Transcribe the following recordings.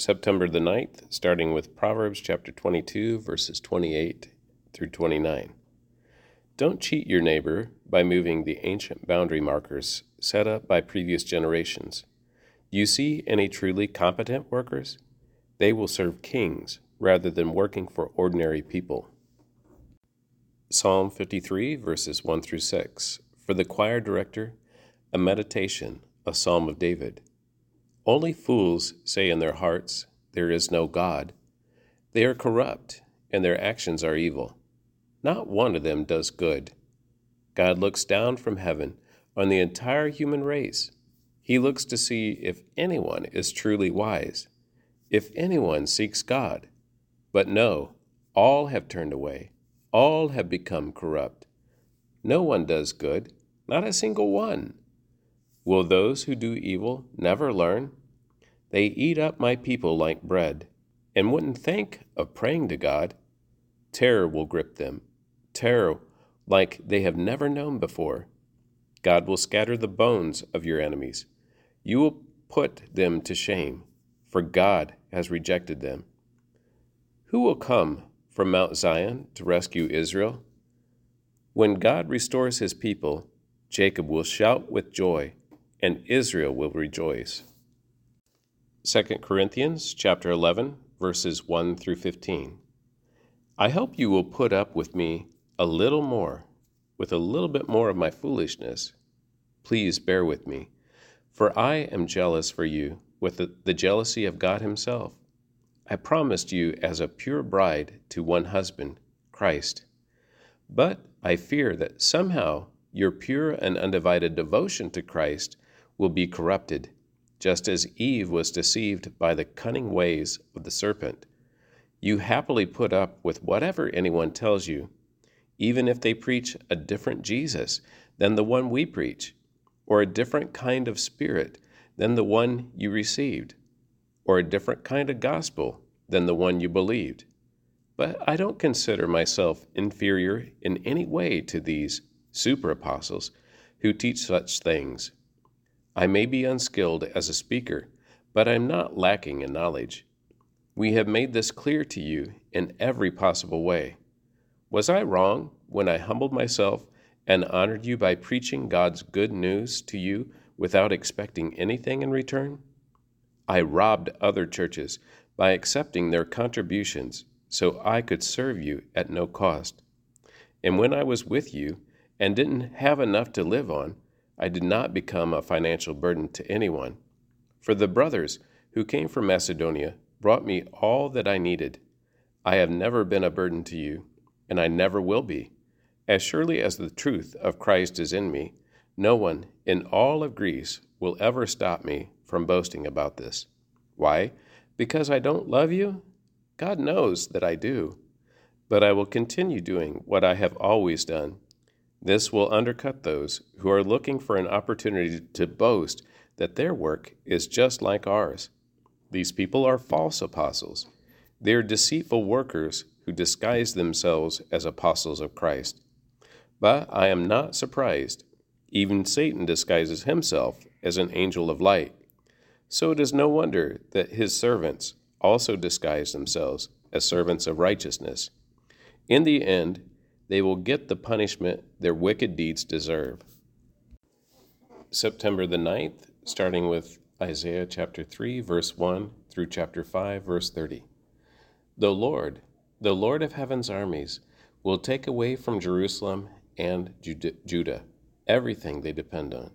September the 9th, starting with Proverbs chapter 22, verses 28 through 29. Don't cheat your neighbor by moving the ancient boundary markers set up by previous generations. Do you see any truly competent workers? They will serve kings rather than working for ordinary people. Psalm 53, verses 1 through 6. For the choir director, a meditation, a psalm of David. Only fools say in their hearts, There is no God. They are corrupt, and their actions are evil. Not one of them does good. God looks down from heaven on the entire human race. He looks to see if anyone is truly wise, if anyone seeks God. But no, all have turned away, all have become corrupt. No one does good, not a single one. Will those who do evil never learn? They eat up my people like bread, and wouldn't think of praying to God. Terror will grip them, terror like they have never known before. God will scatter the bones of your enemies. You will put them to shame, for God has rejected them. Who will come from Mount Zion to rescue Israel? When God restores his people, Jacob will shout with joy, and Israel will rejoice. 2 Corinthians chapter 11 verses 1 through 15. I hope you will put up with me a little more, with a little bit more of my foolishness. Please bear with me, for I am jealous for you with the, the jealousy of God Himself. I promised you as a pure bride to one husband, Christ. But I fear that somehow your pure and undivided devotion to Christ will be corrupted just as Eve was deceived by the cunning ways of the serpent. You happily put up with whatever anyone tells you, even if they preach a different Jesus than the one we preach, or a different kind of spirit than the one you received, or a different kind of gospel than the one you believed. But I don't consider myself inferior in any way to these super apostles who teach such things. I may be unskilled as a speaker, but I am not lacking in knowledge. We have made this clear to you in every possible way. Was I wrong when I humbled myself and honored you by preaching God's good news to you without expecting anything in return? I robbed other churches by accepting their contributions so I could serve you at no cost. And when I was with you and didn't have enough to live on, I did not become a financial burden to anyone. For the brothers who came from Macedonia brought me all that I needed. I have never been a burden to you, and I never will be. As surely as the truth of Christ is in me, no one in all of Greece will ever stop me from boasting about this. Why? Because I don't love you? God knows that I do. But I will continue doing what I have always done this will undercut those who are looking for an opportunity to boast that their work is just like ours. These people are false apostles. They are deceitful workers who disguise themselves as apostles of Christ. But I am not surprised. Even Satan disguises himself as an angel of light. So it is no wonder that his servants also disguise themselves as servants of righteousness. In the end, they will get the punishment their wicked deeds deserve. September the 9th, starting with Isaiah chapter 3, verse 1 through chapter 5, verse 30. The Lord, the Lord of heaven's armies, will take away from Jerusalem and Judah everything they depend on,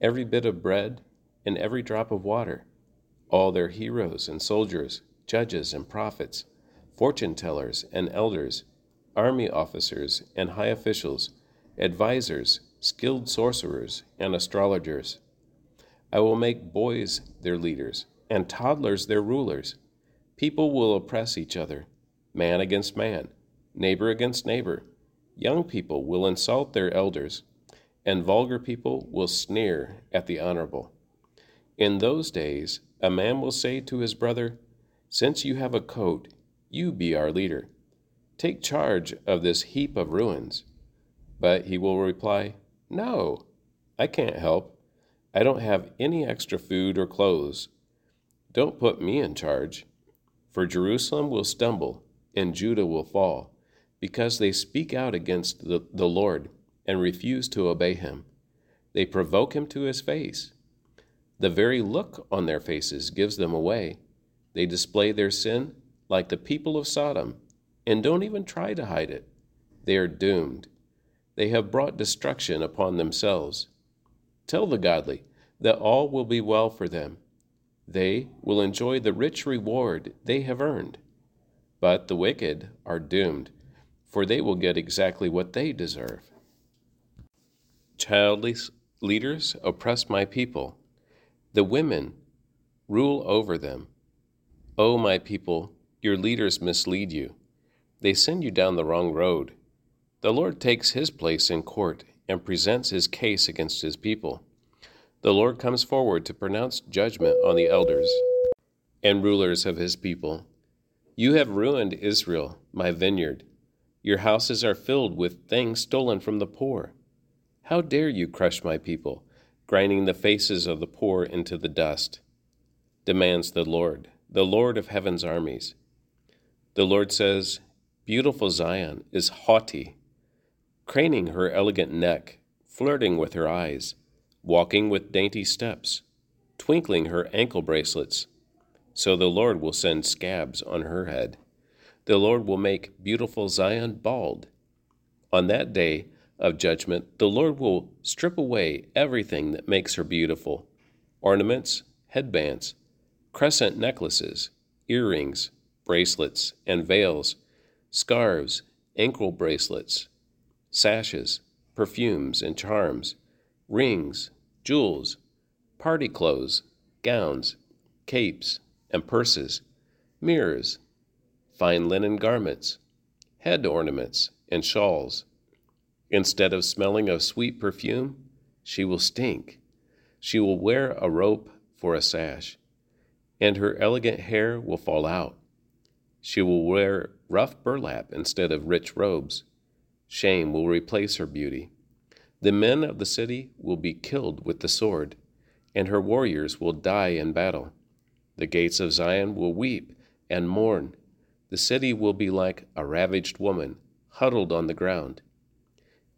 every bit of bread and every drop of water, all their heroes and soldiers, judges and prophets, fortune tellers and elders army officers and high officials, advisers, skilled sorcerers, and astrologers. I will make boys their leaders, and toddlers their rulers. People will oppress each other, man against man, neighbor against neighbor. Young people will insult their elders, and vulgar people will sneer at the honorable. In those days, a man will say to his brother, Since you have a coat, you be our leader. Take charge of this heap of ruins. But he will reply, No, I can't help. I don't have any extra food or clothes. Don't put me in charge. For Jerusalem will stumble, and Judah will fall, because they speak out against the, the Lord and refuse to obey him. They provoke him to his face. The very look on their faces gives them away. They display their sin like the people of Sodom and don't even try to hide it. They are doomed. They have brought destruction upon themselves. Tell the godly that all will be well for them. They will enjoy the rich reward they have earned. But the wicked are doomed, for they will get exactly what they deserve. Childless leaders oppress my people. The women rule over them. O oh, my people, your leaders mislead you. They send you down the wrong road. The Lord takes his place in court and presents his case against his people. The Lord comes forward to pronounce judgment on the elders and rulers of his people. You have ruined Israel, my vineyard. Your houses are filled with things stolen from the poor. How dare you crush my people, grinding the faces of the poor into the dust? demands the Lord, the Lord of heaven's armies. The Lord says, Beautiful Zion is haughty, craning her elegant neck, flirting with her eyes, walking with dainty steps, twinkling her ankle bracelets. So the Lord will send scabs on her head. The Lord will make beautiful Zion bald. On that day of judgment, the Lord will strip away everything that makes her beautiful ornaments, headbands, crescent necklaces, earrings, bracelets, and veils, scarves, ankle bracelets, sashes, perfumes, and charms, rings, jewels, party clothes, gowns, capes, and purses, mirrors, fine linen garments, head ornaments, and shawls. Instead of smelling of sweet perfume, she will stink. She will wear a rope for a sash, and her elegant hair will fall out. She will wear rough burlap instead of rich robes. Shame will replace her beauty. The men of the city will be killed with the sword, and her warriors will die in battle. The gates of Zion will weep and mourn. The city will be like a ravaged woman, huddled on the ground.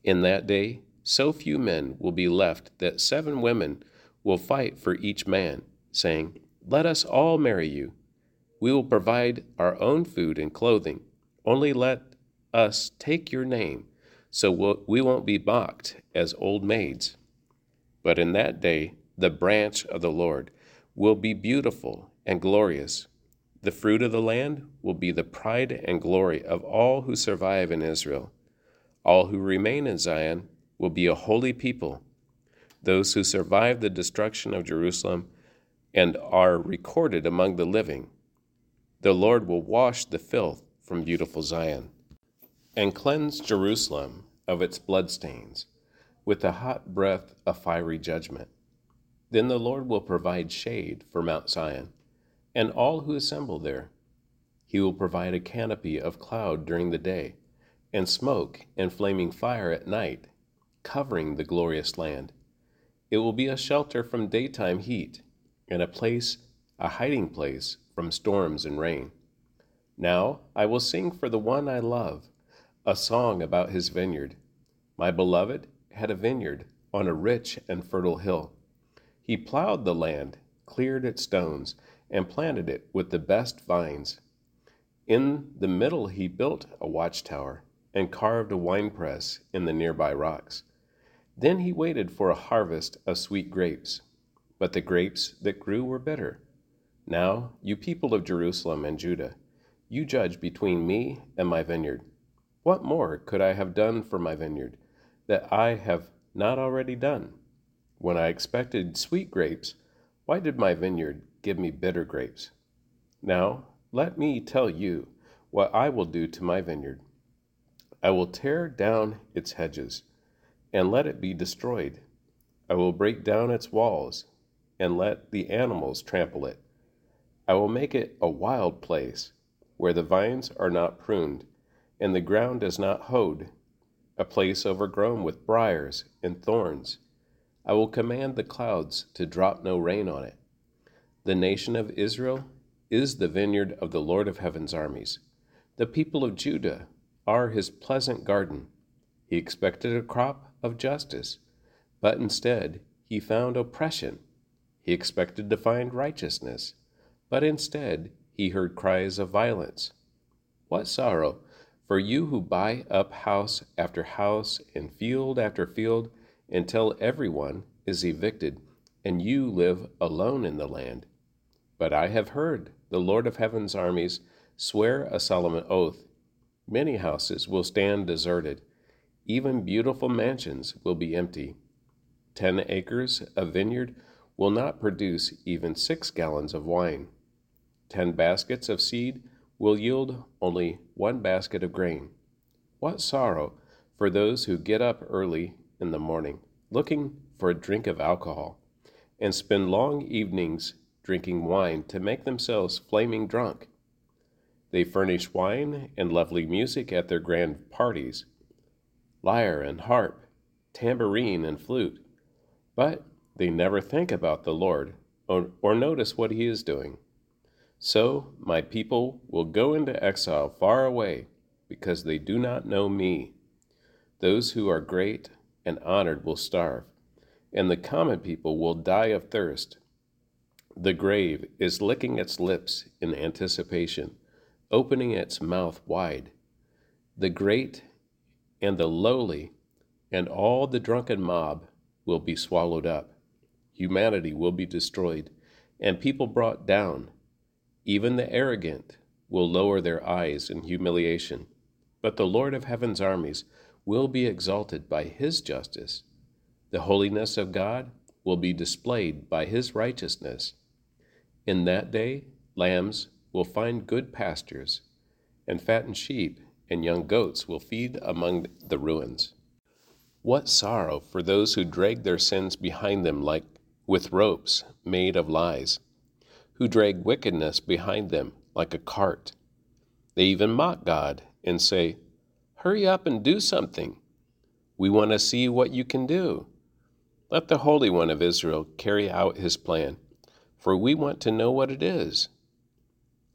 In that day, so few men will be left that seven women will fight for each man, saying, Let us all marry you we will provide our own food and clothing. Only let us take your name, so we won't be mocked as old maids. But in that day, the branch of the Lord will be beautiful and glorious. The fruit of the land will be the pride and glory of all who survive in Israel. All who remain in Zion will be a holy people. Those who survive the destruction of Jerusalem and are recorded among the living the Lord will wash the filth from beautiful Zion and cleanse Jerusalem of its bloodstains with the hot breath of fiery judgment. Then the Lord will provide shade for Mount Zion and all who assemble there. He will provide a canopy of cloud during the day, and smoke and flaming fire at night, covering the glorious land. It will be a shelter from daytime heat, and a place, a hiding place from storms and rain. Now I will sing for the one I love a song about his vineyard. My beloved had a vineyard on a rich and fertile hill. He plowed the land, cleared its stones, and planted it with the best vines. In the middle he built a watchtower and carved a winepress in the nearby rocks. Then he waited for a harvest of sweet grapes, but the grapes that grew were bitter. Now, you people of Jerusalem and Judah, you judge between me and my vineyard. What more could I have done for my vineyard that I have not already done? When I expected sweet grapes, why did my vineyard give me bitter grapes? Now, let me tell you what I will do to my vineyard. I will tear down its hedges and let it be destroyed. I will break down its walls and let the animals trample it. I will make it a wild place, where the vines are not pruned, and the ground is not hoed, a place overgrown with briers and thorns. I will command the clouds to drop no rain on it. The nation of Israel is the vineyard of the Lord of heaven's armies. The people of Judah are his pleasant garden. He expected a crop of justice, but instead he found oppression. He expected to find righteousness, but instead he heard cries of violence. What sorrow for you who buy up house after house and field after field until everyone is evicted and you live alone in the land. But I have heard the Lord of heaven's armies swear a solemn oath. Many houses will stand deserted, even beautiful mansions will be empty. Ten acres of vineyard will not produce even six gallons of wine. Ten baskets of seed will yield only one basket of grain. What sorrow for those who get up early in the morning, looking for a drink of alcohol, and spend long evenings drinking wine to make themselves flaming drunk. They furnish wine and lovely music at their grand parties lyre and harp, tambourine and flute, but they never think about the Lord or, or notice what He is doing. So my people will go into exile far away because they do not know me. Those who are great and honored will starve, and the common people will die of thirst. The grave is licking its lips in anticipation, opening its mouth wide. The great and the lowly and all the drunken mob will be swallowed up. Humanity will be destroyed, and people brought down. Even the arrogant will lower their eyes in humiliation. But the Lord of heaven's armies will be exalted by his justice. The holiness of God will be displayed by his righteousness. In that day, lambs will find good pastures, and fattened sheep and young goats will feed among the ruins. What sorrow for those who drag their sins behind them like with ropes made of lies, who drag wickedness behind them like a cart. They even mock God and say, Hurry up and do something. We want to see what you can do. Let the Holy One of Israel carry out his plan for we want to know what it is.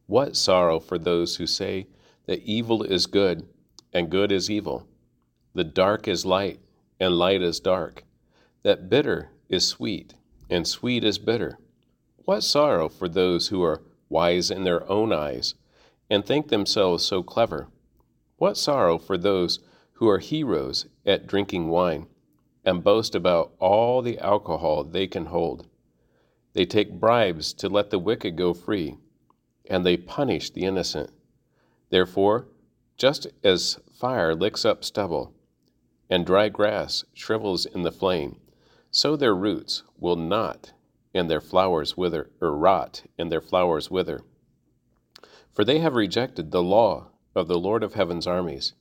What sorrow for those who say that evil is good and good is evil, the dark is light and light is dark, that bitter is sweet and sweet is bitter. What sorrow for those who are wise in their own eyes and think themselves so clever. What sorrow for those who are heroes at drinking wine and boast about all the alcohol they can hold. They take bribes to let the wicked go free, and they punish the innocent. Therefore, just as fire licks up stubble, and dry grass shrivels in the flame, so their roots will not, and their flowers wither, or rot, and their flowers wither. For they have rejected the law of the Lord of heaven's armies.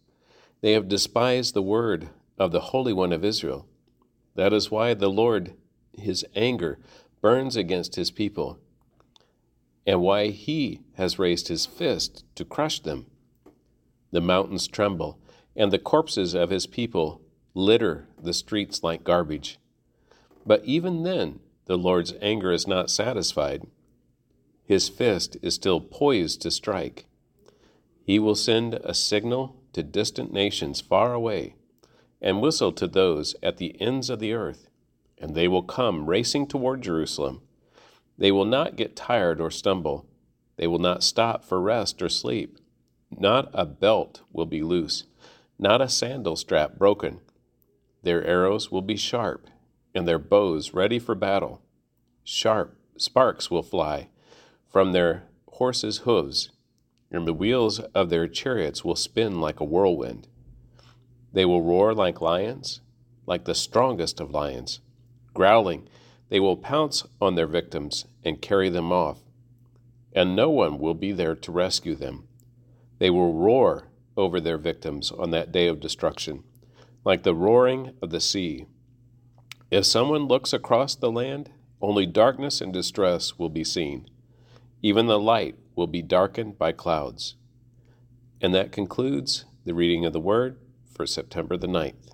They have despised the word of the Holy One of Israel. That is why the Lord, his anger, burns against his people, and why he has raised his fist to crush them. The mountains tremble, and the corpses of his people litter the streets like garbage. But even then, the Lord's anger is not satisfied. His fist is still poised to strike. He will send a signal to distant nations far away and whistle to those at the ends of the earth and they will come racing toward Jerusalem. They will not get tired or stumble. They will not stop for rest or sleep. Not a belt will be loose, not a sandal strap broken. Their arrows will be sharp, and their bows ready for battle. Sharp sparks will fly from their horses' hooves, and the wheels of their chariots will spin like a whirlwind. They will roar like lions, like the strongest of lions. Growling, they will pounce on their victims and carry them off, and no one will be there to rescue them. They will roar over their victims on that day of destruction, like the roaring of the sea. If someone looks across the land, only darkness and distress will be seen. Even the light will be darkened by clouds. And that concludes the reading of the Word for September the 9th.